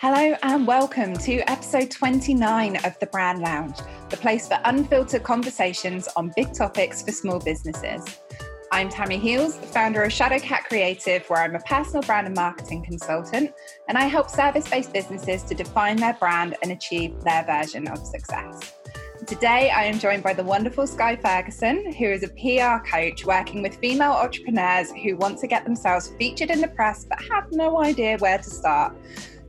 Hello and welcome to episode 29 of the Brand Lounge, the place for unfiltered conversations on big topics for small businesses. I'm Tammi Heels, founder of Shadowcat Creative, where I'm a personal brand and marketing consultant, and I help service based businesses to define their brand and achieve their version of success. Today, I am joined by the wonderful Skye Ferguson, who is a PR coach working with female entrepreneurs who want to get themselves featured in the press but have no idea where to start.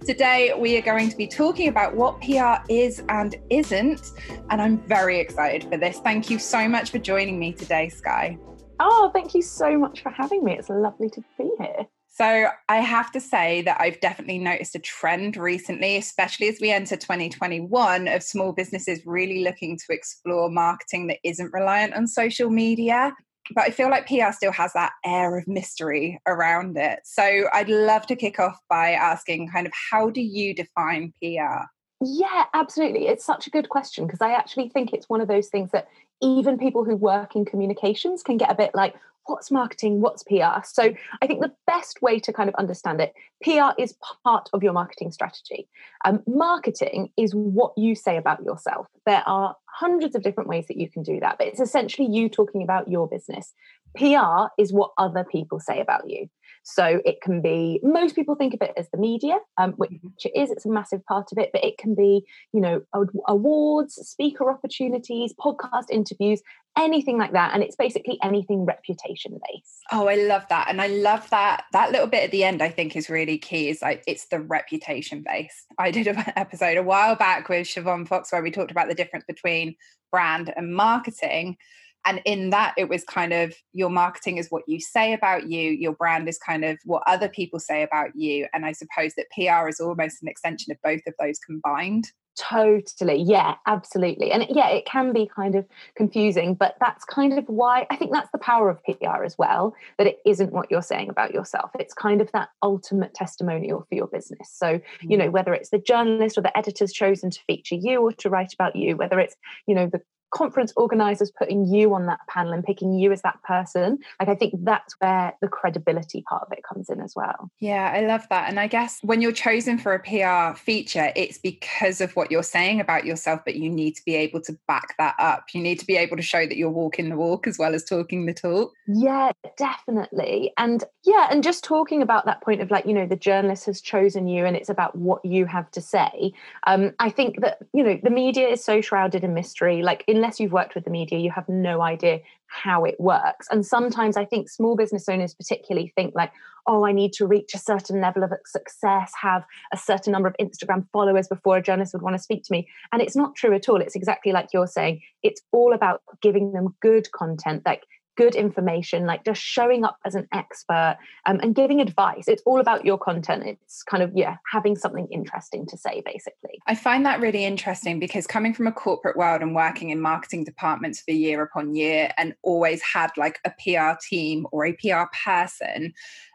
Today, we are going to be talking about what PR is and isn't, and I'm very excited for this. Thank you so much for joining me today, Skye. Oh, thank you so much for having me. It's lovely to be here. So, I have to say that I've definitely noticed a trend recently, especially as we enter 2021, of small businesses really looking to explore marketing that isn't reliant on social media but I feel like PR still has that air of mystery around it. So I'd love to kick off by asking kind of how do you define PR? Yeah, absolutely. It's such a good question because I actually think it's one of those things that even people who work in communications can get a bit like, what's marketing? What's PR? So I think the best way to kind of understand it, PR is part of your marketing strategy. Um, marketing is what you say about yourself. There are hundreds of different ways that you can do that, but it's essentially you talking about your business. PR is what other people say about you. So it can be, most people think of it as the media, um, which mm-hmm. it is, it's a massive part of it, but it can be, you know, awards, speaker opportunities, podcast interviews, anything like that. And it's basically anything reputation based. Oh, I love that. And I love that. That little bit at the end, I think is really key is like, it's the reputation based. I did an episode a while back with Siobhan Fox where we talked about the difference between brand and marketing and in that it was kind of your marketing is what you say about you your brand is kind of what other people say about you and i suppose that pr is almost an extension of both of those combined totally. Yeah absolutely. And yeah it can be kind of confusing but that's kind of why i think that's the power of pr as well that it isn't what you're saying about yourself. It's kind of that ultimate testimonial for your business. So you know mm. whether it's the journalist or the editor's chosen to feature you or to write about you whether it's you know the conference organizers putting you on that panel and picking you as that person like i think that's where the credibility part of it comes in as well. Yeah i love that. And i guess when you're chosen for a pr feature it's because of what you're saying about yourself but you need to be able to back that up. You need to be able to show that you're walking the walk as well as talking the talk. Yeah definitely. And yeah and just talking about that point of like you know the journalist has chosen you and it's about what you have to say. Um i think that you know the media is so shrouded in mystery. Like in unless you've worked with the media, you have no idea how it works. And sometimes I think small business owners particularly think like, oh, I need to reach a certain level of success, have a certain number of Instagram followers before a journalist would want to speak to me. And it's not true at all. It's exactly like you're saying. It's all about giving them good content, like good information, like just showing up as an expert um, and giving advice. It's all about your content. It's kind of, yeah, having something interesting to say, basically. I find that really interesting because coming from a corporate world and working in marketing departments for year upon year and always had like a PR team or a PR person.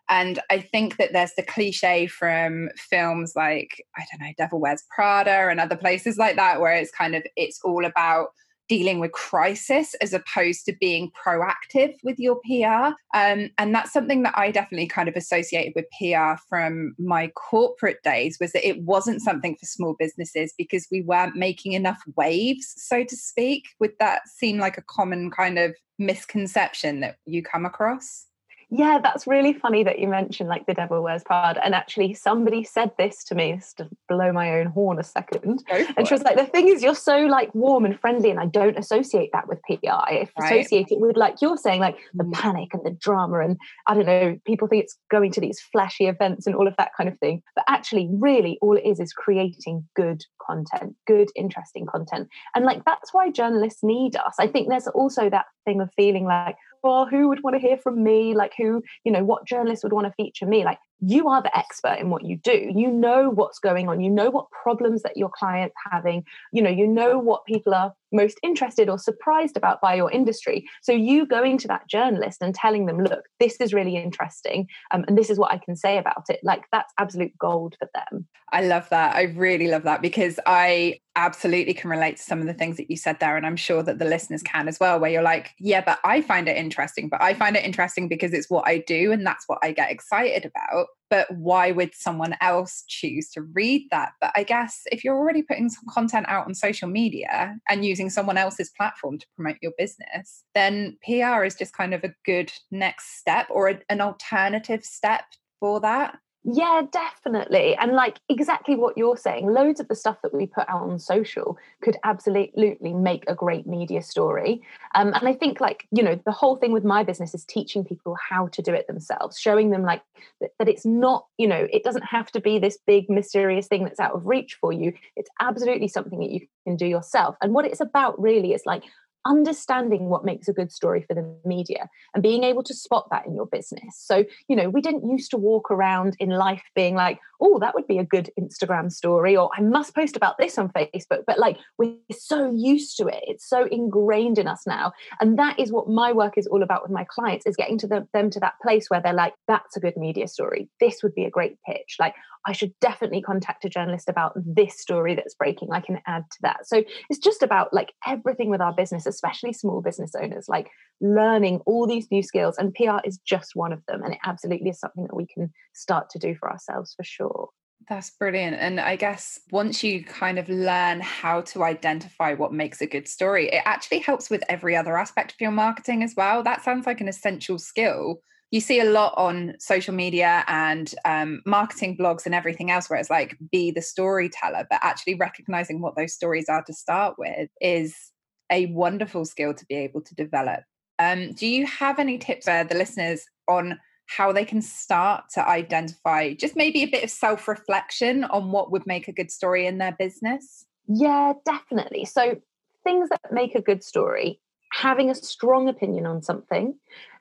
And I think that there's the cliche from films like, I don't know, Devil Wears Prada and other places like that, where it's kind of, it's all about dealing with crisis as opposed to being proactive with your PR. Um, and that's something that I definitely kind of associated with PR from my corporate days was that it wasn't something for small businesses because we weren't making enough waves, so to speak. Would that seem like a common kind of misconception that you come across? Yeah, that's really funny that you mentioned like the devil wears Prada. And actually, somebody said this to me just to blow my own horn a second. And she was like, "The thing is, you're so like warm and friendly, and I don't associate that with PR. I associate it with like you're saying, like the mm. panic and the drama, and I don't know. People think it's going to these flashy events and all of that kind of thing. But actually, really, all it is is creating good content, good, interesting content, and like that's why journalists need us. I think there's also that thing of feeling like well, who would want to hear from me? Like, who, you know, what journalist would want to feature me? Like, you are the expert in what you do. You know what's going on. You know what problems that your client's having. You know, you know what people are most interested or surprised about by your industry. So you going to that journalist and telling them, look, this is really interesting, um, and this is what I can say about it. Like that's absolute gold for them. I love that. I really love that because I absolutely can relate to some of the things that you said there, and I'm sure that the listeners can as well. Where you're like, yeah, but I find it interesting, but I find it interesting because it's what I do and that's what I get excited about about but why would someone else choose to read that? But i guess if you're already putting some content out on social media and using someone else's platform to promote your business then pr is just kind of a good next step or a, an alternative step for that yeah, definitely. And like exactly what you're saying, loads of the stuff that we put out on social could absolutely make a great media story. Um, and I think, like, you know, the whole thing with my business is teaching people how to do it themselves, showing them like that, that it's not, you know, it doesn't have to be this big mysterious thing that's out of reach for you. It's absolutely something that you can do yourself. And what it's about really is like understanding what makes a good story for the media and being able to spot that in your business. So, you know, we didn't used to walk around in life being like, oh, that would be a good Instagram story, or I must post about this on Facebook. But like, we're so used to it, it's so ingrained in us now. And that is what my work is all about with my clients is getting to them, them to that place where they're like, that's a good media story. This would be a great pitch. Like, I should definitely contact a journalist about this story that's breaking. I can add to that. So it's just about like everything with our business, especially small business owners, like learning all these new skills. And PR is just one of them. And it absolutely is something that we can start to do for ourselves for sure. That's brilliant. And I guess once you kind of learn how to identify what makes a good story, it actually helps with every other aspect of your marketing as well. That sounds like an essential skill you see a lot on social media and um, marketing blogs and everything else where it's like be the storyteller but actually recognizing what those stories are to start with is a wonderful skill to be able to develop. Um, do you have any tips for the listeners on how they can start to identify just maybe a bit of self-reflection on what would make a good story in their business? Yeah definitely. So things that make a good story having a strong opinion on something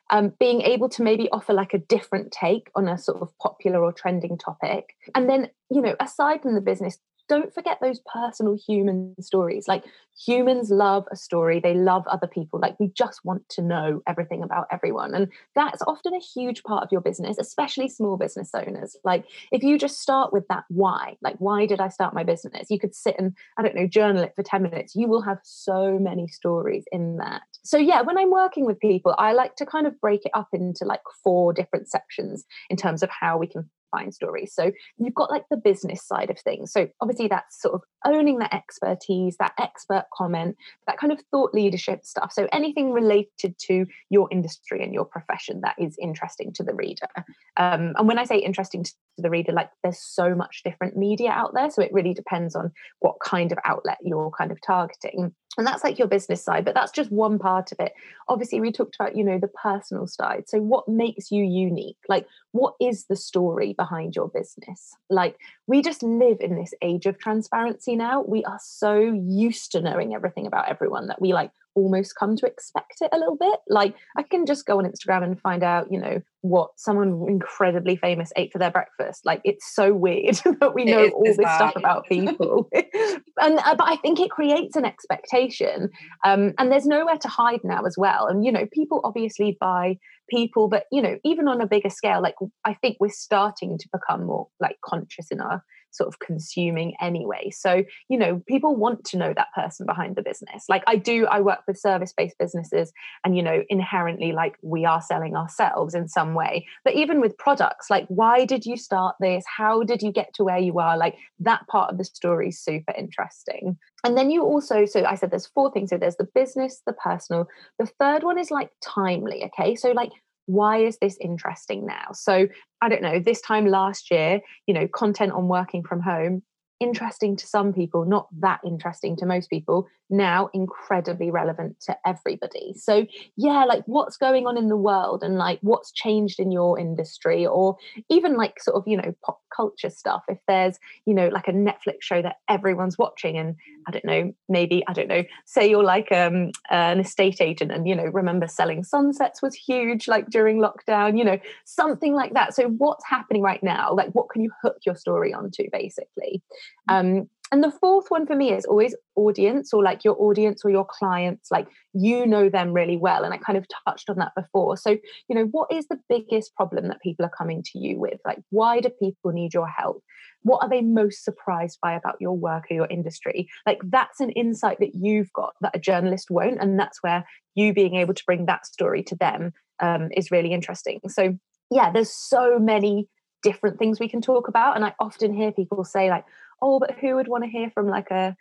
um, being able to maybe offer like a different take on a sort of popular or trending topic. And then, you know, aside from the business, don't forget those personal human stories. Like humans love a story, they love other people. Like we just want to know everything about everyone. And that's often a huge part of your business, especially small business owners. Like if you just start with that why, like why did I start my business? You could sit and, I don't know, journal it for 10 minutes. You will have so many stories in that. So yeah, when I'm working with people, I like to kind of break it up into like four different sections in terms of how we can find stories. So you've got like the business side of things. So obviously that's sort of owning that expertise, that expert comment, that kind of thought leadership stuff. So anything related to your industry and your profession that is interesting to the reader. Um, and when I say interesting to the reader, like there's so much different media out there. So it really depends on what kind of outlet you're kind of targeting and that's like your business side but that's just one part of it. Obviously we talked about you know the personal side. So what makes you unique? Like what is the story behind your business? Like we just live in this age of transparency now. We are so used to knowing everything about everyone that we like almost come to expect it a little bit. Like I can just go on Instagram and find out, you know, what someone incredibly famous ate for their breakfast. Like it's so weird that we know all this stuff about people. and uh, but I think it creates an expectation. Um, and there's nowhere to hide now as well. And you know, people obviously buy people, but you know, even on a bigger scale, like I think we're starting to become more like conscious in our sort of consuming anyway. So, you know, people want to know that person behind the business. Like I do, I work with service based businesses, and, you know, inherently, like we are selling ourselves in some way. But even with products, like, why did you start this? How did you get to where you are? Like that part of the story is super interesting. And then you also, so I said there's four things. So there's the business, the personal. The third one is like timely. Okay. So, like, why is this interesting now? So, I don't know, this time last year, you know, content on working from home interesting to some people, not that interesting to most people, now incredibly relevant to everybody. So, yeah, like what's going on in the world and like what's changed in your industry, or even like sort of, you know, pop culture stuff. If there's, you know, like a Netflix show that everyone's watching, and I don't know, maybe, I don't know, say you're like um, an estate agent and, you know, remember selling sunsets was huge like during lockdown, you know, something like that. So, what's happening right now? Like, what can you hook your story onto basically? Um, and the fourth one for me is always audience or like your audience or your clients like you know them really well and i kind of touched on that before. So you know what is the biggest problem that people are coming to you with? Like why do people need your help? What are they most surprised by about your work or your industry? Like that's an insight that you've got that a journalist won't and that's where you being able to bring that story to them um, is really interesting. So yeah there's so many different things we can talk about. And I often hear people say, like, oh, but who would want to hear from like a,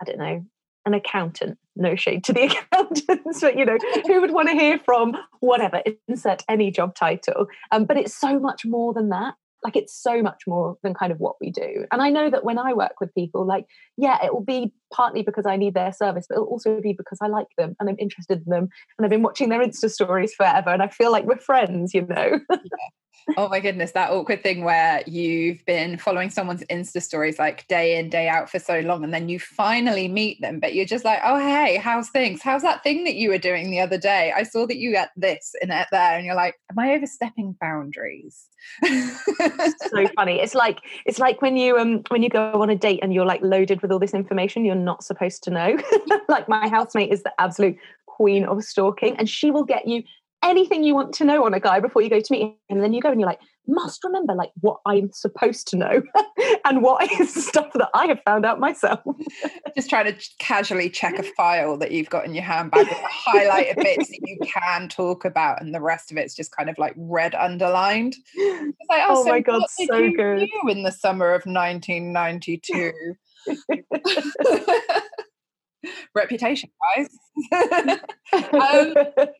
I don't know, an accountant? No shade to the accountants, but you know, who would want to hear from whatever, insert any job title. Um, but it's so much more than that like it's so much more than kind of what we do and i know that when i work with people like yeah it will be partly because i need their service but it'll also be because i like them and i'm interested in them and i've been watching their insta stories forever and i feel like we're friends you know yeah oh my goodness, that awkward thing where you've been following someone's Insta stories like day in, day out for so long, and then you finally meet them, but you're just like, oh, hey, how's things? How's that thing that you were doing the other day? I saw that you got this and at there, and you're like, am I overstepping boundaries? so funny. It's like it's like when you um when you go on a date and you're like loaded with all this information you're not supposed to know. like my housemate is the absolute queen of stalking and she will get you anything you want to know on a guy before you go to meet him. And then you go and you're like, must remember like what I'm supposed to know and what is stuff that I have found out myself. Just trying to casually check a file that you've got in your handbag with the highlighted bits that you can talk about, and the rest of it's just kind of like red underlined. Like, oh, oh so my god, so good. You in the summer of 1992 reputation guys um,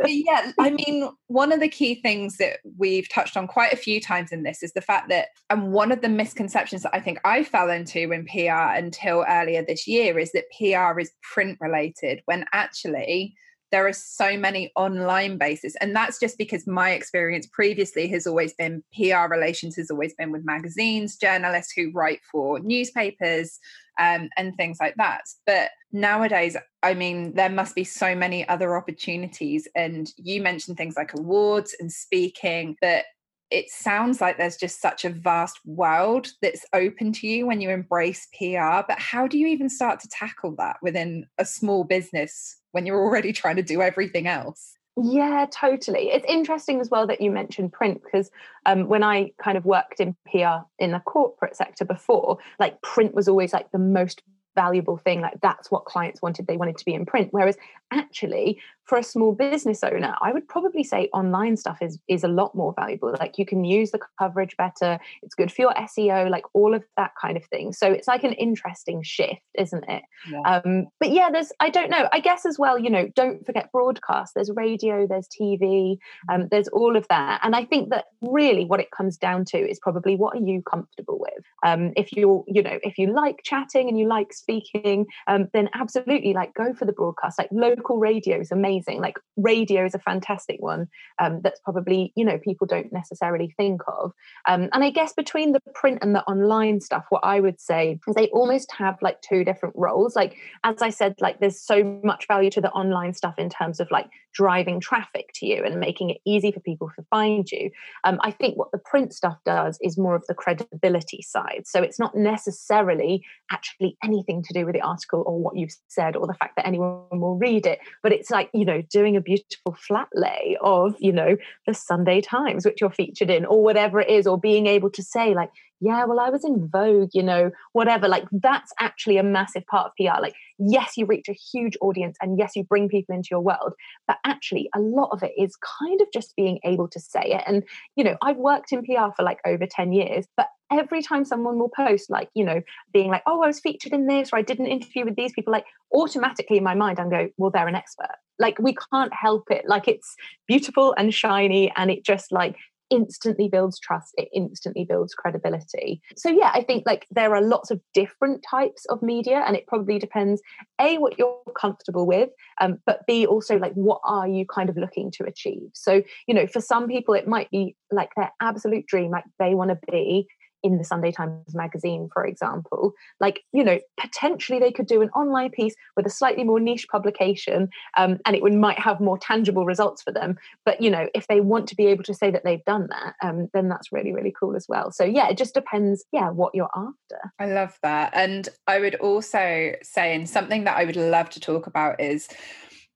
yeah i mean one of the key things that we've touched on quite a few times in this is the fact that and one of the misconceptions that i think i fell into in pr until earlier this year is that pr is print related when actually there are so many online bases and that's just because my experience previously has always been pr relations has always been with magazines journalists who write for newspapers um, and things like that but nowadays i mean there must be so many other opportunities and you mentioned things like awards and speaking that it sounds like there's just such a vast world that's open to you when you embrace PR. But how do you even start to tackle that within a small business when you're already trying to do everything else? Yeah, totally. It's interesting as well that you mentioned print because um, when I kind of worked in PR in the corporate sector before, like print was always like the most valuable thing like that's what clients wanted they wanted to be in print whereas actually for a small business owner i would probably say online stuff is is a lot more valuable. Like you can use the coverage better it's good for your seo like all of that kind of thing. So it's like an interesting shift isn't it? Yeah. um but yeah there's i don't know i guess as well you know don't forget broadcast there's radio there's tv um there's all of that. And i think that really what it comes down to is probably what are you comfortable with? Um if you're you know if you like chatting and you like speaking um then absolutely like go for the broadcast. Like local radio is amazing amazing. Like radio is a fantastic one um, that's probably, you know, people don't necessarily think of. Um, and I guess between the print and the online stuff, what I would say is they almost have like two different roles. Like, as I said, like there's so much value to the online stuff in terms of like driving traffic to you and making it easy for people to find you. Um, I think what the print stuff does is more of the credibility side. So it's not necessarily actually anything to do with the article or what you've said or the fact that anyone will read it, but it's like, you doing a beautiful flat lay of, you know, the Sunday Times, which you're featured in, or whatever it is, or being able to say, like, yeah, well, I was in Vogue, you know, whatever. Like, that's actually a massive part of PR. Like, yes, you reach a huge audience and yes, you bring people into your world, but actually, a lot of it is kind of just being able to say it. And, you know, I've worked in PR for like over 10 years, but every time someone will post, like, you know, being like, oh, I was featured in this, or I did an interview with these people, like, automatically in my mind, I'm go, well, they're an expert. Like, we can't help it. Like, it's beautiful and shiny, and it just like instantly builds trust it instantly builds credibility. So yeah i think like there are lots of different types of media and it probably depends a what you're comfortable with um, but b also like what are you kind of looking to achieve? So you know for some people it might be like their absolute dream like they want to be in the Sunday Times magazine, for example. Like, you know, potentially they could do an online piece with a slightly more niche publication um, and it would, might have more tangible results for them. But, you know, if they want to be able to say that they've done that, um, then that's really, really cool as well. So, yeah, it just depends, yeah, what you're after. I love that. And I would also say, and something that I would love to talk about is,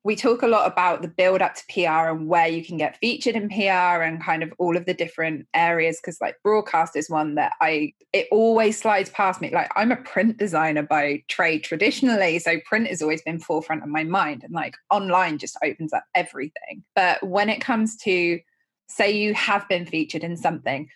we talk a lot about the build up to PR and where you can get featured in PR and kind of all of the different areas because like broadcast is one that I it always slides past me. Like I'm a print designer by trade traditionally so print has always been forefront of my mind and like online just opens up everything. But when it comes to say you have been featured in something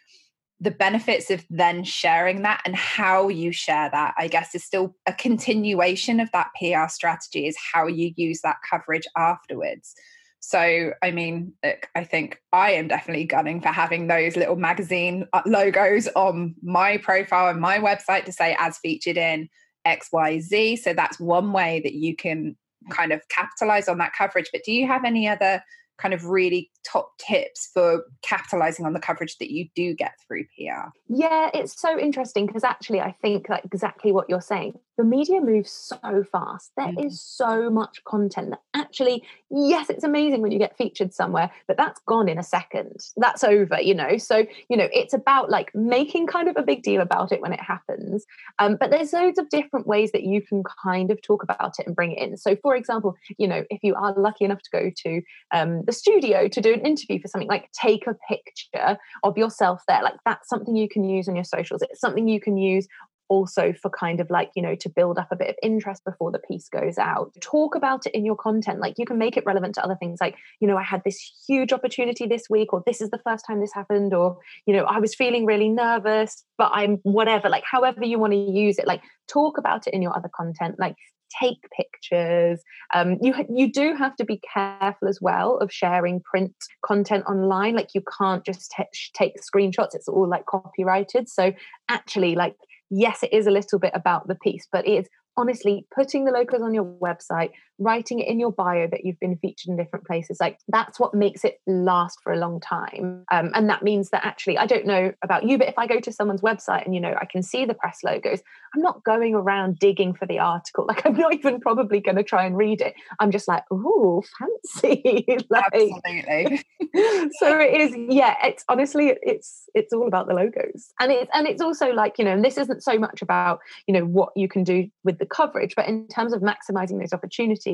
the benefits of then sharing that and how you share that, I guess, is still a continuation of that PR strategy, is how you use that coverage afterwards. So, I mean, I think I am definitely gunning for having those little magazine uh, logos on my profile and my website to say as featured in XYZ. So, that's one way that you can kind of capitalize on that coverage. But do you have any other kind of really top tips for capitalizing on the coverage that you do get through PR? Yeah, it's so interesting because actually, I think that exactly what you're saying. The media moves so fast. There mm. is so much content that actually, yes, it's amazing when you get featured somewhere, but that's gone in a second. That's over, you know. So, you know, it's about like making kind of a big deal about it when it happens. Um, but there's loads of different ways that you can kind of talk about it and bring it in. So, for example, you know, if you are lucky enough to go to um, the studio to do an interview for something, like take a picture of yourself there. Like that's something you can use on your socials. It's something you can use also for kind of like you know to build up a bit of interest before the piece goes out talk about it in your content like you can make it relevant to other things like you know i had this huge opportunity this week or this is the first time this happened or you know i was feeling really nervous but i'm whatever like however you want to use it like talk about it in your other content like take pictures. Um, you you do have to be careful as well of sharing print content online. Like you can't just t- take screenshots; it's all like copyrighted. So actually, like yes, it is a little bit about the piece, but it is honestly putting the logos on your website writing it in your bio that you've been featured in different places like that's what makes it last for a long time. Um, and that means that actually i don't know about you but if i go to someone's website and you know i can see the press logos i'm not going around digging for the article. Like i'm not even probably going to try and read it. I'm just like oh fancy. Like, absolutely. so it is yeah it's honestly it's it's all about the logos. And it's and it's also like you know and this isn't so much about you know what you can do with the the coverage, but in terms of maximizing those opportunities,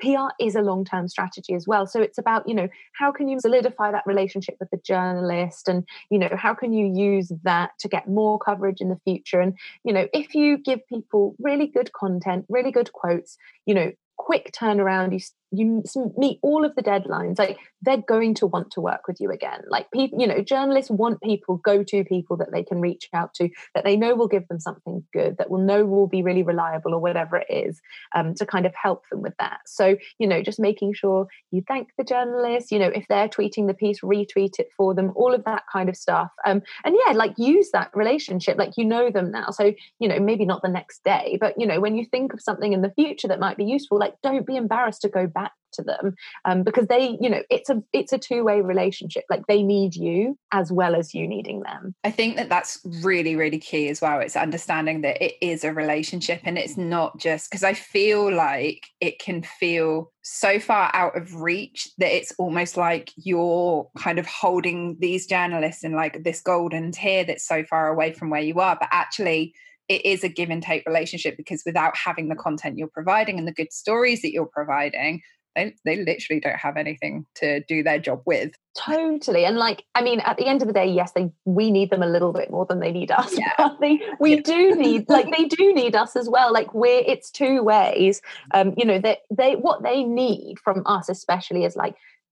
PR is a long term strategy as well. So it's about, you know, how can you solidify that relationship with the journalist and, you know, how can you use that to get more coverage in the future? And, you know, if you give people really good content, really good quotes, you know, quick turnaround you you meet all of the deadlines like they're going to want to work with you again. Like people you know journalists want people go to people that they can reach out to that they know will give them something good that will know will be really reliable or whatever it is um, to kind of help them with that. So you know just making sure you thank the journalists you know if they're tweeting the piece retweet it for them all of that kind of stuff. Um, and yeah like use that relationship like you know them now. So you know maybe not the next day but you know when you think of something in the future that might be useful like don't be embarrassed to go back to them um, because they you know it's a it's a two-way relationship. Like they need you as well as you needing them. I think that that's really really key as well. It's understanding that it is a relationship and it's not just because i feel like it can feel so far out of reach that it's almost like you're kind of holding these journalists in like this golden tier that's so far away from where you are. But actually it is a give and take relationship because without having the content you're providing and the good stories that you're providing they, they literally don't have anything to do their job with totally and like i mean at the end of the day yes they we need them a little bit more than they need us yeah. but they we yeah. do need like they do need us as well like we're it's two ways um you know that they, they what they need from us especially is like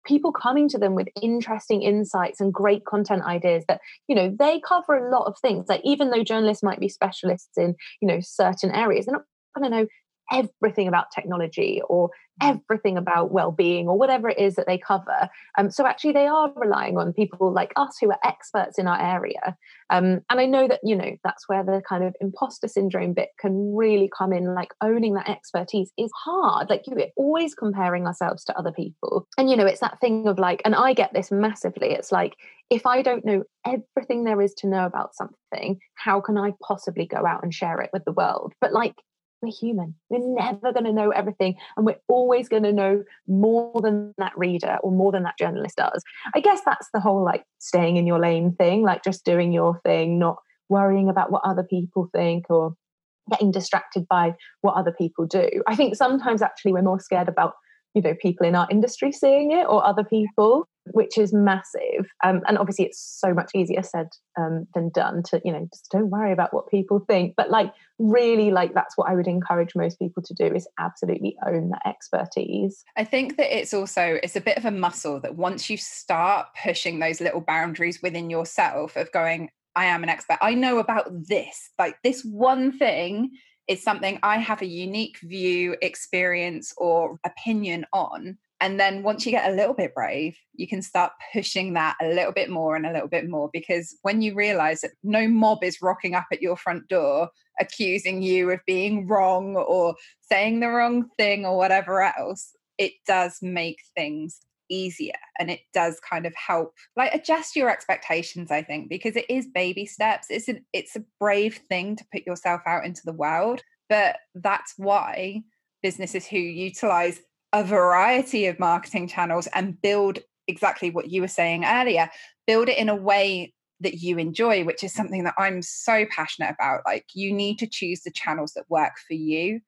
people coming to them with interesting insights and great content ideas that you know they cover a lot of things. Like even though journalists might be specialists in you know certain areas they're not going to know everything about technology or mm. everything about well-being or whatever it is that they cover. Um, so actually they are relying on people like us who are experts in our area. Um, and i know that you know that's where the kind of imposter syndrome bit can really come in like owning that expertise is hard. Like you're always comparing ourselves to other people. And you know it's that thing of like and i get this massively. It's like if i don't know everything there is to know about something how can i possibly go out and share it with the world? But like we're human. We're never going to know everything. And we're always going to know more than that reader or more than that journalist does. I guess that's the whole like staying in your lane thing, like just doing your thing, not worrying about what other people think or getting distracted by what other people do. I think sometimes actually we're more scared about you know people in our industry seeing it or other people which is massive um, and obviously it's so much easier said um, than done to you know just don't worry about what people think but like really like that's what i would encourage most people to do is absolutely own that expertise i think that it's also it's a bit of a muscle that once you start pushing those little boundaries within yourself of going I am an expert. I know about this. Like this one thing is something I have a unique view, experience, or opinion on. And then once you get a little bit brave, you can start pushing that a little bit more and a little bit more. Because when you realize that no mob is rocking up at your front door accusing you of being wrong or saying the wrong thing or whatever else, it does make things easier and it does kind of help like adjust your expectations i think because it is baby steps it's a, it's a brave thing to put yourself out into the world but that's why businesses who utilize a variety of marketing channels and build exactly what you were saying earlier build it in a way that you enjoy which is something that i'm so passionate about like you need to choose the channels that work for you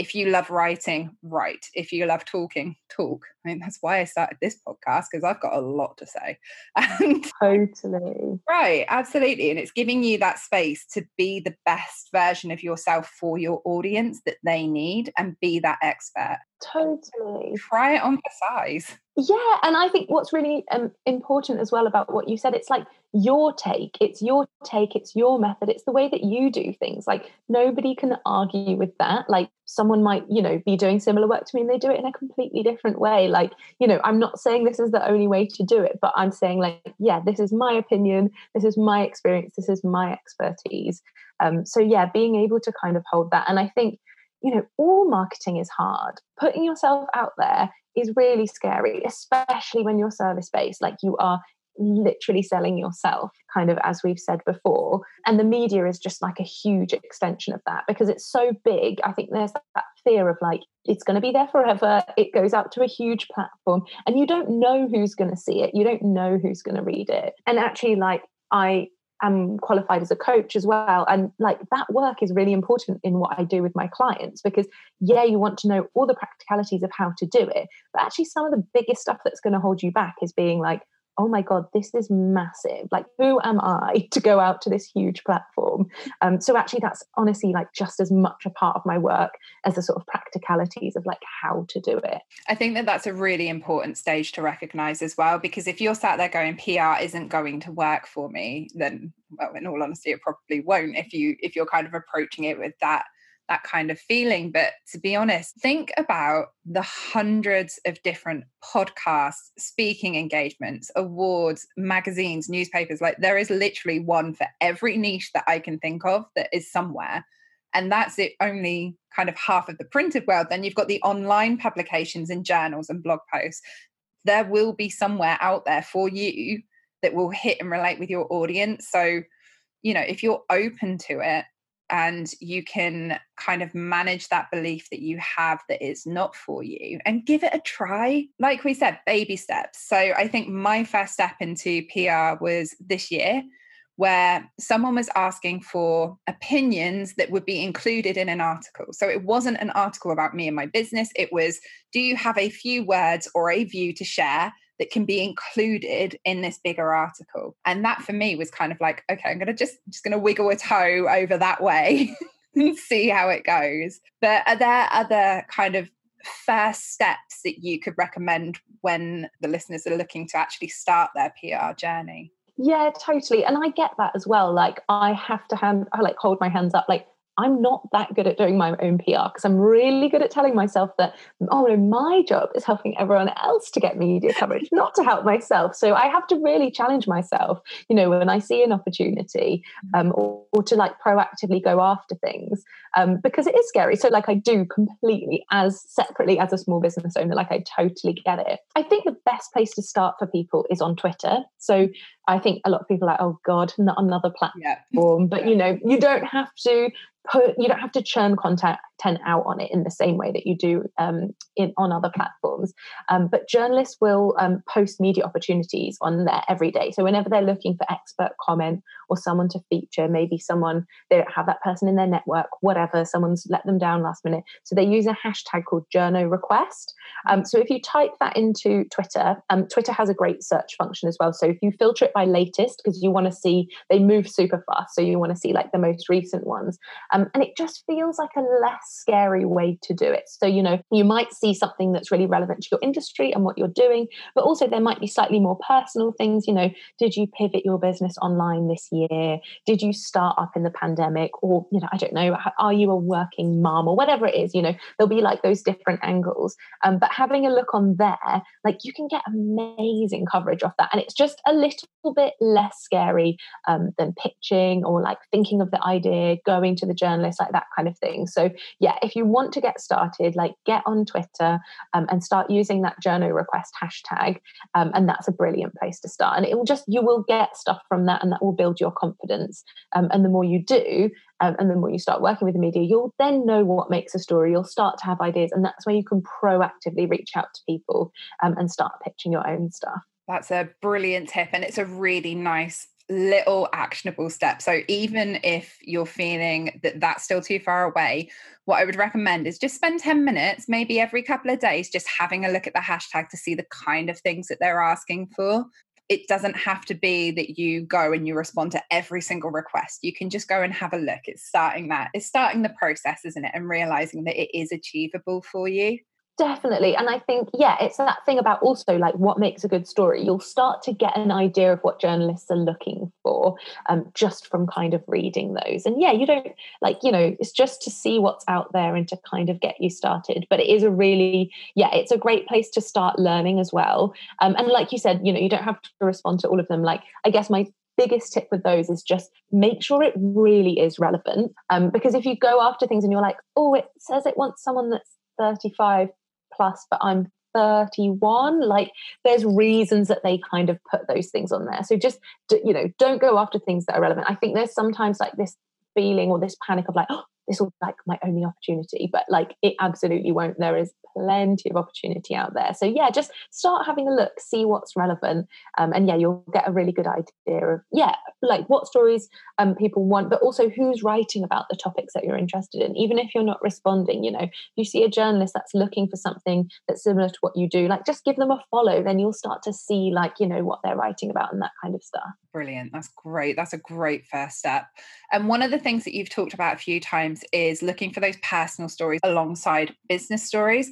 if you love writing, write. If you love talking, talk. I mean, that's why I started this podcast because I've got a lot to say. And totally. Right, absolutely. And it's giving you that space to be the best version of yourself for your audience that they need and be that expert. Totally. Try it on for size. Yeah. And I think what's really um, important as well about what you said, it's like your take. It's your take. It's your method. It's the way that you do things. Like nobody can argue with that. Like someone might, you know, be doing similar work to me and they do it in a completely different way. Like, you know, I'm not saying this is the only way to do it, but I'm saying, like, yeah, this is my opinion. This is my experience. This is my expertise. Um, so, yeah, being able to kind of hold that. And I think, you know, all marketing is hard. Putting yourself out there is really scary, especially when you're service based. Like you are literally selling yourself, kind of as we've said before. And the media is just like a huge extension of that because it's so big. I think there's that fear of like, it's going to be there forever. It goes out to a huge platform, and you don't know who's going to see it. You don't know who's going to read it. And actually, like, I am qualified as a coach as well. And like that work is really important in what I do with my clients because, yeah, you want to know all the practicalities of how to do it. But actually, some of the biggest stuff that's going to hold you back is being like, oh my god this is massive. Like who am i to go out to this huge platform? Um, so actually that's honestly like just as much a part of my work as the sort of practicalities of like how to do it. I think that that's a really important stage to recognize as well because if you're sat there going pr isn't going to work for me then well in all honesty it probably won't if you if you're kind of approaching it with that that kind of feeling. But to be honest, think about the hundreds of different podcasts, speaking engagements, awards, magazines, newspapers. Like there is literally one for every niche that I can think of that is somewhere. And that's it only kind of half of the printed world. Then you've got the online publications and journals and blog posts. There will be somewhere out there for you that will hit and relate with your audience. So, you know, if you're open to it, and you can kind of manage that belief that you have that it's not for you and give it a try. Like we said, baby steps. So I think my first step into PR was this year where someone was asking for opinions that would be included in an article. So it wasn't an article about me and my business. It was, do you have a few words or a view to share that can be included in this bigger article. And that for me was kind of like okay i'm gonna just just gonna wiggle a toe over that way and see how it goes. But are there other kind of first steps that you could recommend when the listeners are looking to actually start their pr journey? Yeah totally. And i get that as well. Like i have to hand i like hold my hands up like I'm not that good at doing my own PR because I'm really good at telling myself that, oh no, my job is helping everyone else to get media coverage, not to help myself. So I have to really challenge myself, you know, when I see an opportunity um, or, or, to like proactively go after things um, because it is scary. So, like, I do completely as separately as a small business owner, like, I totally get it. I think the best place to start for people is on Twitter. So, I think a lot of people are like, oh God, not another platform. Yeah. But, you know, you don't have to put you don't have to churn content out on it in the same way that you do um, in on other platforms. Um, but journalists will um, post media opportunities on there every day. So whenever they're looking for expert comment or someone to feature maybe someone they don't have that person in their network whatever someone's let them down last minute. So they use a hashtag called journo request. Um, so if you type that into twitter um, twitter has a great search function as well. So if you filter it by latest because you want to see they move super fast. So you want to see like the most recent ones um, and it just feels like a less scary way to do it. So, you know, you might see something that's really relevant to your industry and what you're doing, but also there might be slightly more personal things. You know, did you pivot your business online this year? Did you start up in the pandemic? Or, you know, I don't know, are you a working mom or whatever it is? You know, there'll be like those different angles. Um, but having a look on there, like you can get amazing coverage off that. And it's just a little bit less scary um, than pitching or like thinking of the idea, going to the journalist, like that kind of thing. So, yeah, if you want to get started, like get on Twitter um, and start using that journo request hashtag. Um, and that's a brilliant place to start. And it will just, you will get stuff from that and that will build your confidence. Um, and the more you do, um, and the more you start working with the media, you'll then know what makes a story. You'll start to have ideas. And that's where you can proactively reach out to people um, and start pitching your own stuff. That's a brilliant tip. And it's a really nice little actionable steps. So even if you're feeling that that's still too far away, what I would recommend is just spend 10 minutes, maybe every couple of days, just having a look at the hashtag to see the kind of things that they're asking for. It doesn't have to be that you go and you respond to every single request. You can just go and have a look. It's starting that. It's starting the process, isn't it? And realizing that it is achievable for you. Definitely. And I think, yeah, it's that thing about also like what makes a good story. You'll start to get an idea of what journalists are looking for um, just from kind of reading those. And yeah, you don't like, you know, it's just to see what's out there and to kind of get you started. But it is a really, yeah, it's a great place to start learning as well. Um, and like you said, you know, you don't have to respond to all of them. Like, I guess my biggest tip with those is just make sure it really is relevant. Um, because if you go after things and you're like, oh, it says it wants someone that's 35 plus, but I'm 31 like there's reasons that they kind of put those things on there. So just you know don't go after things that are relevant. I think there's sometimes like this feeling or this panic of like oh, this will like my only opportunity but like it absolutely won't. There is plenty of opportunity out there. So yeah just start having a look see what's relevant um, and yeah you'll get a really good idea of yeah like what stories um, people want but also who's writing about the topics that you're interested in. Even if you're not responding you know if you see a journalist that's looking for something that's similar to what you do like just give them a follow then you'll start to see like you know what they're writing about and that kind of stuff. Brilliant. That's great. That's a great first step. And one of the things that you've talked about a few times is looking for those personal stories alongside business stories.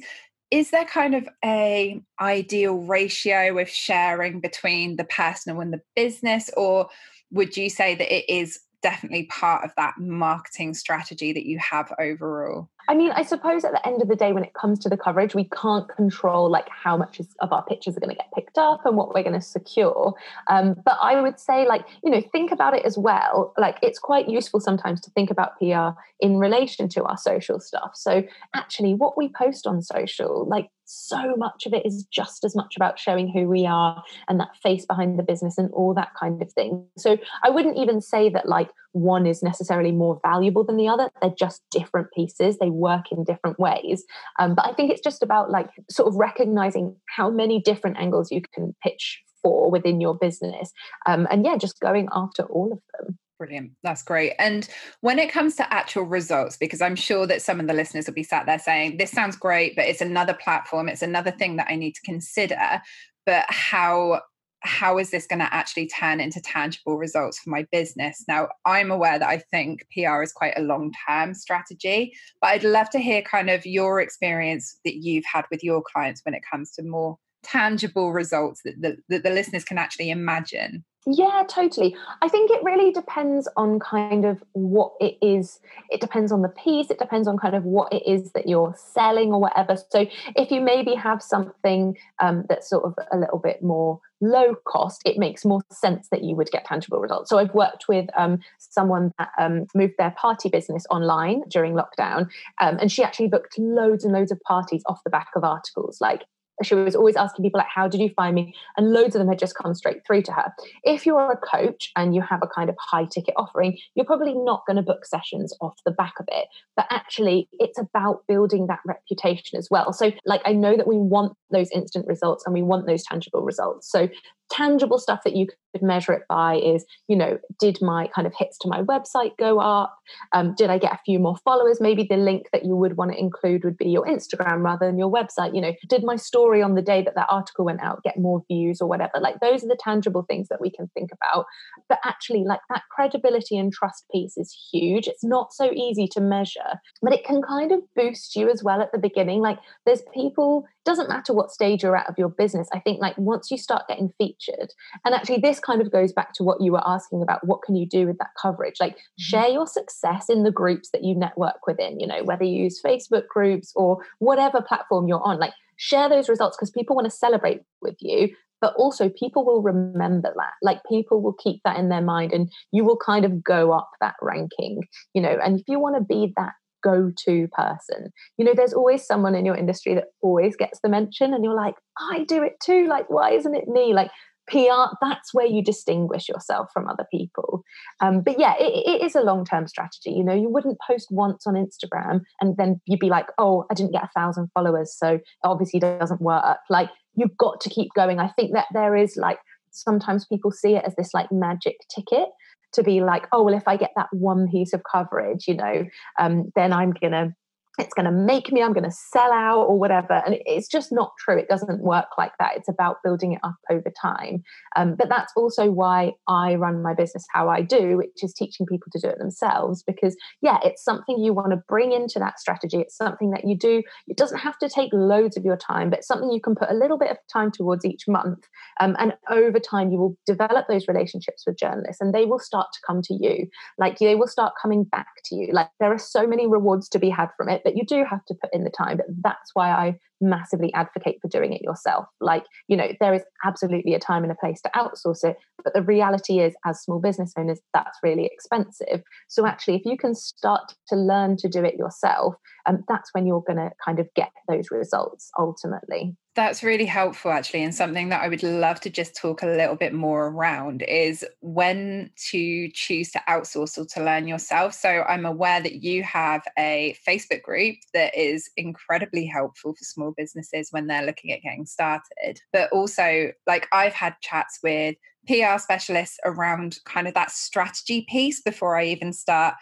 Is there kind of a ideal ratio of sharing between the personal and the business or would you say that it is definitely part of that marketing strategy that you have overall I mean, I suppose at the end of the day, when it comes to the coverage, we can't control like how much of our pictures are going to get picked up and what we're going to secure. Um, but I would say, like, you know, think about it as well. Like, it's quite useful sometimes to think about PR in relation to our social stuff. So, actually, what we post on social, like, so much of it is just as much about showing who we are and that face behind the business and all that kind of thing. So I wouldn't even say that like one is necessarily more valuable than the other. They're just different pieces. They work in different ways. Um, but I think it's just about like sort of recognizing how many different angles you can pitch for within your business. Um, and yeah, just going after all of them. Brilliant. That's great. And when it comes to actual results, because I'm sure that some of the listeners will be sat there saying, this sounds great, but it's another platform, it's another thing that I need to consider. But how how is this going to actually turn into tangible results for my business? Now, I'm aware that I think PR is quite a long term strategy, but I'd love to hear kind of your experience that you've had with your clients when it comes to more tangible results that the, that the listeners can actually imagine. Yeah, totally. I think it really depends on kind of what it is. It depends on the piece. It depends on kind of what it is that you're selling or whatever. So if you maybe have something um, that's sort of a little bit more low cost, it makes more sense that you would get tangible results. So I've worked with um, someone that um, moved their party business online during lockdown, um, and she actually booked loads and loads of parties off the back of articles like she was always asking people like how did you find me? And loads of them had just come straight through to her. If you're a coach and you have a kind of high ticket offering you're probably not going to book sessions off the back of it. But actually it's about building that reputation as well. So like i know that we want those instant results and we want those tangible results. So tangible stuff that you could measure it by is you know did my kind of hits to my website go up? Um, did i get a few more followers? Maybe the link that you would want to include would be your instagram rather than your website you know. Did my story on the day that that article went out get more views or whatever? Like those are the tangible things that we can think about. But actually like that credibility and trust piece is huge. It's not so easy to measure but it can kind of boost you as well at the beginning. Like there's people doesn't matter what stage you're at of your business. I think like once you start getting featured, and actually this kind of goes back to what you were asking about what can you do with that coverage? Like mm-hmm. share your success in the groups that you network within, you know, whether you use Facebook groups or whatever platform you're on, like share those results because people want to celebrate with you but also people will remember that like people will keep that in their mind and you will kind of go up that ranking you know and if you want to be that go to person you know there's always someone in your industry that always gets the mention and you're like i do it too like why isn't it me like PR, that's where you distinguish yourself from other people. Um, but yeah, it, it is a long term strategy. You know, you wouldn't post once on Instagram and then you'd be like, oh, I didn't get a thousand followers, so obviously, doesn't work. Like, you've got to keep going. I think that there is like, sometimes people see it as this like magic ticket to be like, oh, well, if I get that one piece of coverage, you know, um, then I'm going to it's going to make me, I'm going to sell out or whatever. And it's just not true. It doesn't work like that. It's about building it up over time. Um, but that's also why I run my business how I do, which is teaching people to do it themselves. Because, yeah, it's something you want to bring into that strategy. It's something that you do. It doesn't have to take loads of your time, but something you can put a little bit of time towards each month. Um, and over time, you will develop those relationships with journalists and they will start to come to you. Like they will start coming back to you. Like there are so many rewards to be had from it but you do have to put in the time but that's why i massively advocate for doing it yourself. Like you know there is absolutely a time and a place to outsource it but the reality is as small business owners that's really expensive. So actually if you can start to learn to do it yourself um, that's when you're going to kind of get those results ultimately that's really helpful, actually. And something that I would love to just talk a little bit more around is when to choose to outsource or to learn yourself. So I'm aware that you have a Facebook group that is incredibly helpful for small businesses when they're looking at getting started. But also, like, I've had chats with PR specialists around kind of that strategy piece before I even start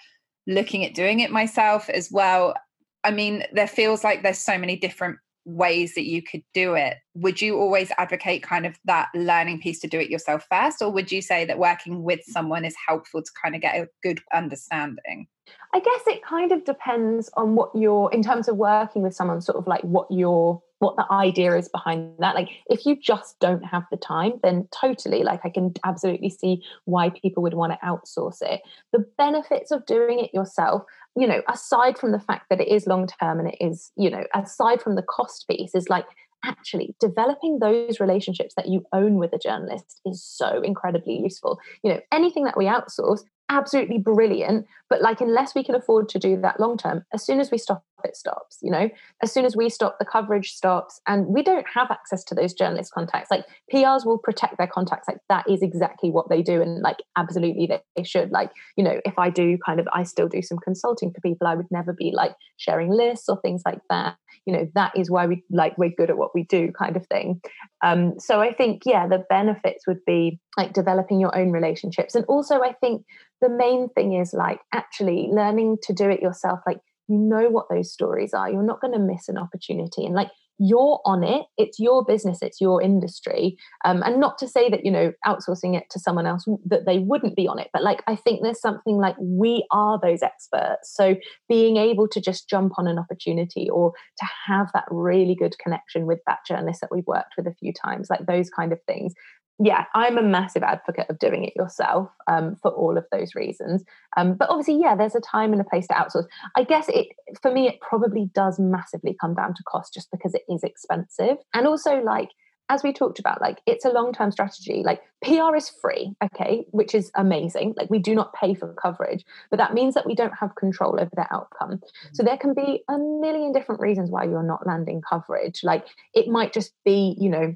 looking at doing it myself as well. I mean, there feels like there's so many different ways that you could do it would you always advocate kind of that learning piece to do it yourself first? Or would you say that working with someone is helpful to kind of get a good understanding? I guess it kind of depends on what you're in terms of working with someone sort of like what your what the idea is behind that like if you just don't have the time then totally like i can absolutely see why people would want to outsource it the benefits of doing it yourself you know, aside from the fact that it is long term and it is, you know, aside from the cost piece, is like actually developing those relationships that you own with a journalist is so incredibly useful. You know, anything that we outsource, absolutely brilliant but like unless we can afford to do that long term as soon as we stop it stops you know? As soon as we stop the coverage stops and we don't have access to those journalist contacts. Like prs will protect their contacts. Like that is exactly what they do and like absolutely they, they should. Like you know if i do kind of i still do some consulting for people i would never be like sharing lists or things like that. You know that is why we like we're good at what we do kind of thing. Um so i think yeah the benefits would be like developing your own relationships. And also i think the main thing is like actually learning to do it yourself. Like you know what those stories are. You're not going to miss an opportunity. And like you're on it. It's your business. It's your industry. Um, and not to say that you know outsourcing it to someone else that they wouldn't be on it but like i think there's something like we are those experts. So being able to just jump on an opportunity or to have that really good connection with that journalist that we've worked with a few times like those kind of things yeah, I'm a massive advocate of doing it yourself um, for all of those reasons. Um, but obviously, yeah, there's a time and a place to outsource. I guess it for me, it probably does massively come down to cost, just because it is expensive, and also like as we talked about, like it's a long term strategy. Like PR is free, okay, which is amazing. Like we do not pay for coverage, but that means that we don't have control over the outcome. So there can be a million different reasons why you're not landing coverage. Like it might just be, you know,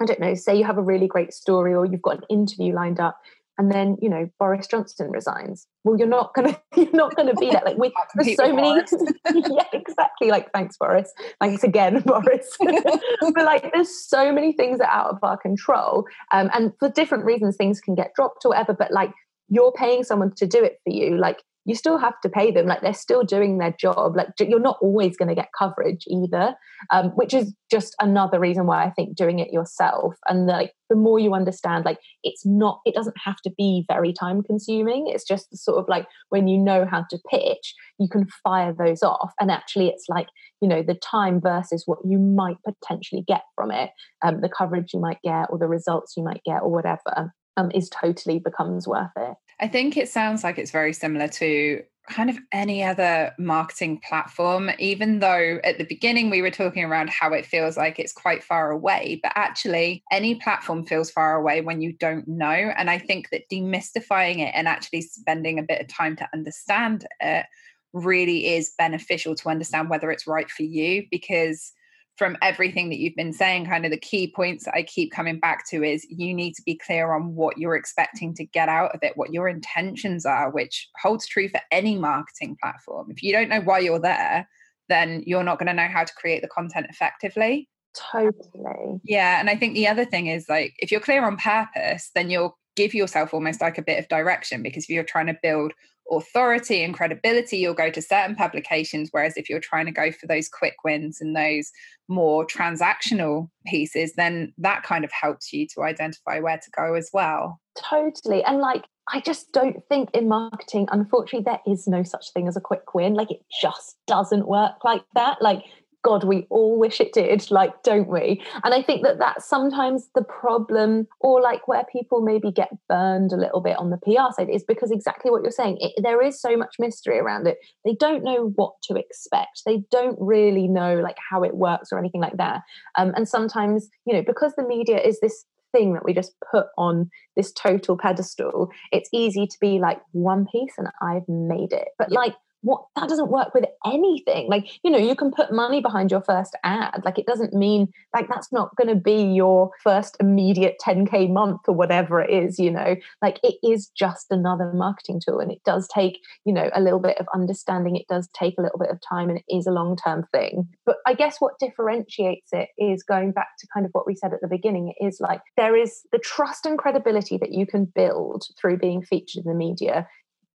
I don't know, say you have a really great story or you've got an interview lined up and then you know Boris Johnson resigns. Well, you're not gonna you're not gonna be that. Like we there's so many Yeah, exactly. Like thanks, Boris. Thanks again, Boris. but like there's so many things that are out of our control. Um, and for different reasons things can get dropped or whatever, but like you're paying someone to do it for you. Like you still have to pay them like they're still doing their job like you're not always going to get coverage either um, which is just another reason why i think doing it yourself and like the more you understand like it's not it doesn't have to be very time consuming it's just sort of like when you know how to pitch you can fire those off and actually it's like you know the time versus what you might potentially get from it um, the coverage you might get or the results you might get or whatever um, is totally becomes worth it i think it sounds like it's very similar to kind of any other marketing platform, even though at the beginning we were talking around how it feels like it's quite far away, but actually any platform feels far away when you don't know. And I think that demystifying it and actually spending a bit of time to understand it really is beneficial to understand whether it's right for you because from everything that you've been saying, kind of the key points I keep coming back to is you need to be clear on what you're expecting to get out of it, what your intentions are, which holds true for any marketing platform. If you don't know why you're there, then you're not going to know how to create the content effectively. Totally. Yeah. And I think the other thing is like, if you're clear on purpose, then you'll give yourself almost like a bit of direction because if you're trying to build authority and credibility, you'll go to certain publications. Whereas if you're trying to go for those quick wins and those more transactional pieces, then that kind of helps you to identify where to go as well. Totally. And like, I just don't think in marketing, unfortunately, there is no such thing as a quick win. Like, it just doesn't work like that. Like, God, we all wish it did, like, don't we? And I think that that's sometimes the problem, or like where people maybe get burned a little bit on the PR side, is because exactly what you're saying, it, there is so much mystery around it. They don't know what to expect. They don't really know like how it works or anything like that. Um, and sometimes, you know, because the media is this thing that we just put on this total pedestal, it's easy to be like one piece and I've made it. But like what that doesn't work with anything. Like you know you can put money behind your first ad. Like it doesn't mean like that's not going to be your first immediate 10k month or whatever it is you know? Like it is just another marketing tool and it does take you know a little bit of understanding. It does take a little bit of time and it is a long term thing. But i guess what differentiates it is going back to kind of what we said at the beginning it is like there is the trust and credibility that you can build through being featured in the media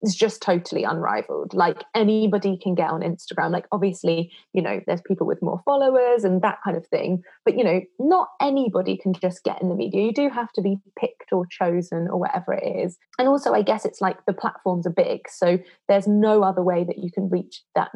is just totally unrivaled. Like anybody can get on Instagram. Like obviously, you know, there's people with more followers and that kind of thing. But you know, not anybody can just get in the media. You do have to be picked or chosen or whatever it is. And also I guess it's like the platforms are big. So there's no other way that you can reach that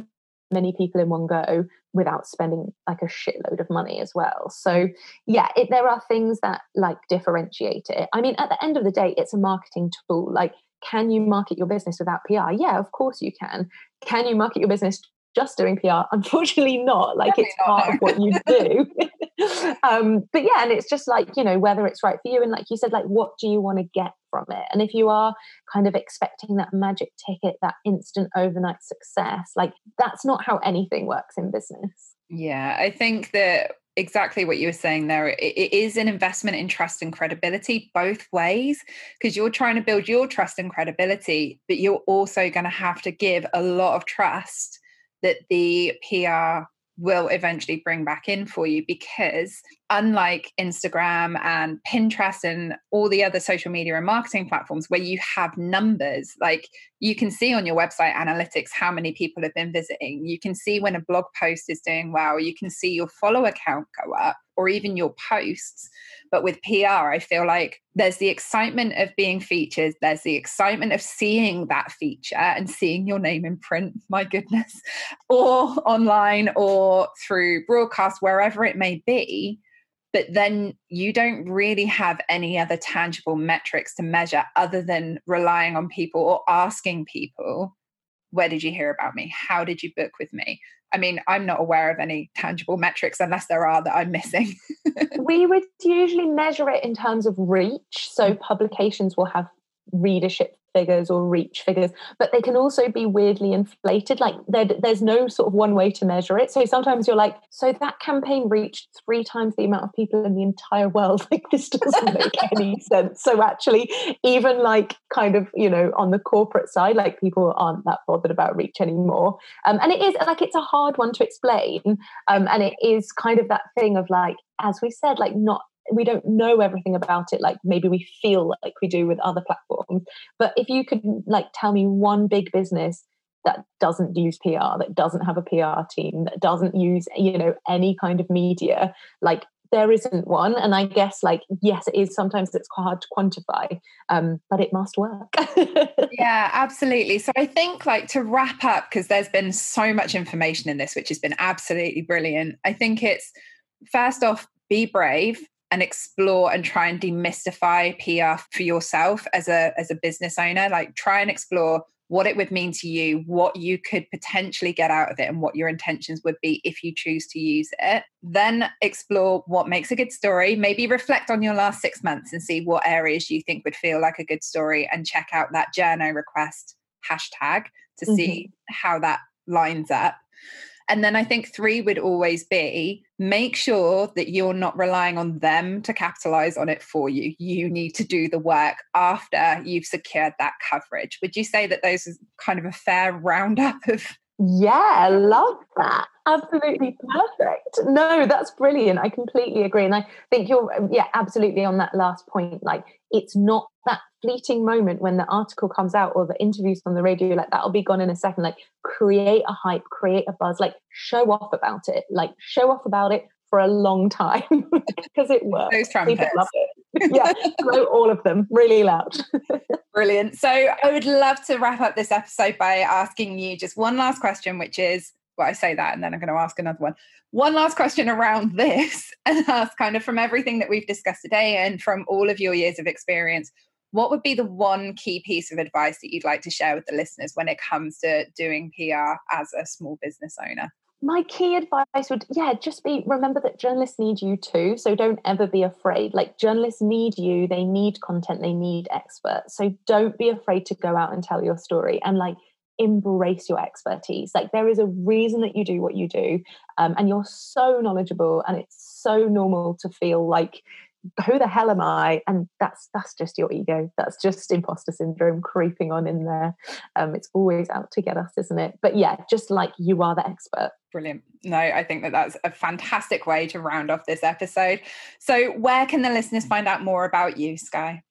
many people in one go without spending like a shitload of money as well. So yeah, it, there are things that like differentiate it. I mean, at the end of the day, it's a marketing tool. Like can you market your business without PR? Yeah, of course you can. Can you market your business just doing PR? Unfortunately, not. Like Definitely it's part of what you do. um, but yeah, and it's just like, you know, whether it's right for you. And like you said, like, what do you want to get from it? And if you are kind of expecting that magic ticket, that instant overnight success, like that's not how anything works in business. Yeah, I think that exactly what you were saying there. It, it is an investment in trust and credibility both ways because you're trying to build your trust and credibility, but you're also going to have to give a lot of trust that the PR will eventually bring back in for you because unlike Instagram and Pinterest and all the other social media and marketing platforms where you have numbers, like you can see on your website analytics how many people have been visiting. You can see when a blog post is doing well. You can see your follower count go up or even your posts. But with PR, I feel like there's the excitement of being featured, there's the excitement of seeing that feature and seeing your name in print, my goodness, or online or through broadcast, wherever it may be but then you don't really have any other tangible metrics to measure other than relying on people or asking people where did you hear about me? How did you book with me? I mean i'm not aware of any tangible metrics unless there are that i'm missing. We would usually measure it in terms of reach. So mm. publications will have readership figures or reach figures, but they can also be weirdly inflated. Like there's no sort of one way to measure it. So sometimes you're like, so that campaign reached three times the amount of people in the entire world. Like this doesn't make any sense. So actually, even like kind of, you know, on the corporate side, like people aren't that bothered about reach anymore. Um, and it is like it's a hard one to explain. Um, and it is kind of that thing of like, as we said, like not we don't know everything about it like maybe we feel like we do with other platforms. But if you could like tell me one big business that doesn't use PR, that doesn't have a PR team, that doesn't use, you know, any kind of media, like there isn't one. And i guess like yes it is. Sometimes it's hard to quantify um, but it must work. Yeah absolutely. So i think like to wrap up because there's been so much information in this which has been absolutely brilliant i think it's first off be brave and explore and try and demystify pr for yourself as a as a business owner like try and explore what it would mean to you, what you could potentially get out of it, and what your intentions would be if you choose to use it. Then explore what makes a good story. Maybe reflect on your last six months and see what areas you think would feel like a good story and check out that journo request hashtag to mm-hmm. see how that lines up. And then I think three would always be make sure that you're not relying on them to capitalize on it for you. You need to do the work after you've secured that coverage. Would you say that those is kind of a fair roundup of yeah, I love that. Absolutely perfect. No, that's brilliant. I completely agree. And I think you're, yeah, absolutely on that last point. Like, it's not that fleeting moment when the article comes out or the interviews on the radio, like, that'll be gone in a second. Like, create a hype, create a buzz, like, show off about it, like, show off about it for a long time because it works. Those trumpets. People love it. yeah, blow all of them really loud. Brilliant. So I would love to wrap up this episode by asking you just one last question, which is well, I say that and then I'm going to ask another one. One last question around this and ask kind of from everything that we've discussed today and from all of your years of experience, what would be the one key piece of advice that you'd like to share with the listeners when it comes to doing PR as a small business owner? my key advice would yeah just be remember that journalists need you too so don't ever be afraid like journalists need you they need content they need experts so don't be afraid to go out and tell your story and like embrace your expertise like there is a reason that you do what you do um, and you're so knowledgeable and it's so normal to feel like who the hell am I? And that's that's just your ego. That's just imposter syndrome creeping on in there. Um, it's always out to get us, isn't it? But yeah, just like you are the expert. Brilliant. No, I think that that's a fantastic way to round off this episode. So, where can the listeners find out more about you, Skye?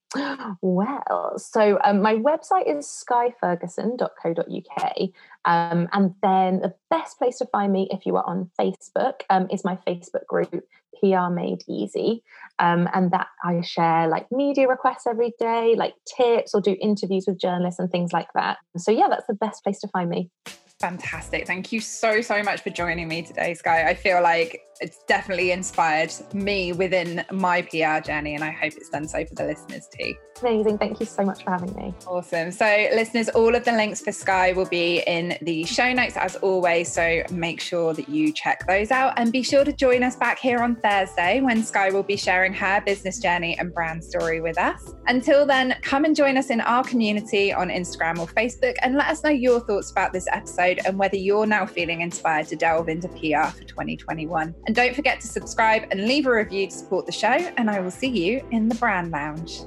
Well, so um, my website is skyeferguson.co.uk. Um, and then the best place to find me if you are on Facebook um, is my Facebook group, PR Made Easy. Um, and that I share like media requests every day, like tips, or do interviews with journalists and things like that. So, yeah, that's the best place to find me. Fantastic. Thank you so, so much for joining me today, Skye. I feel like it's definitely inspired me within my PR journey, and I hope it's done so for the listeners too. Amazing. Thank you so much for having me. Awesome. So, listeners, all of the links for Skye will be in the show notes as always. So, make sure that you check those out and be sure to join us back here on Thursday when Skye will be sharing her business journey and brand story with us. Until then, come and join us in our community on Instagram or Facebook and let us know your thoughts about this episode and whether you're now feeling inspired to delve into PR for 2021. And don't forget to subscribe and leave a review to support the show. And I will see you in the Brand Lounge.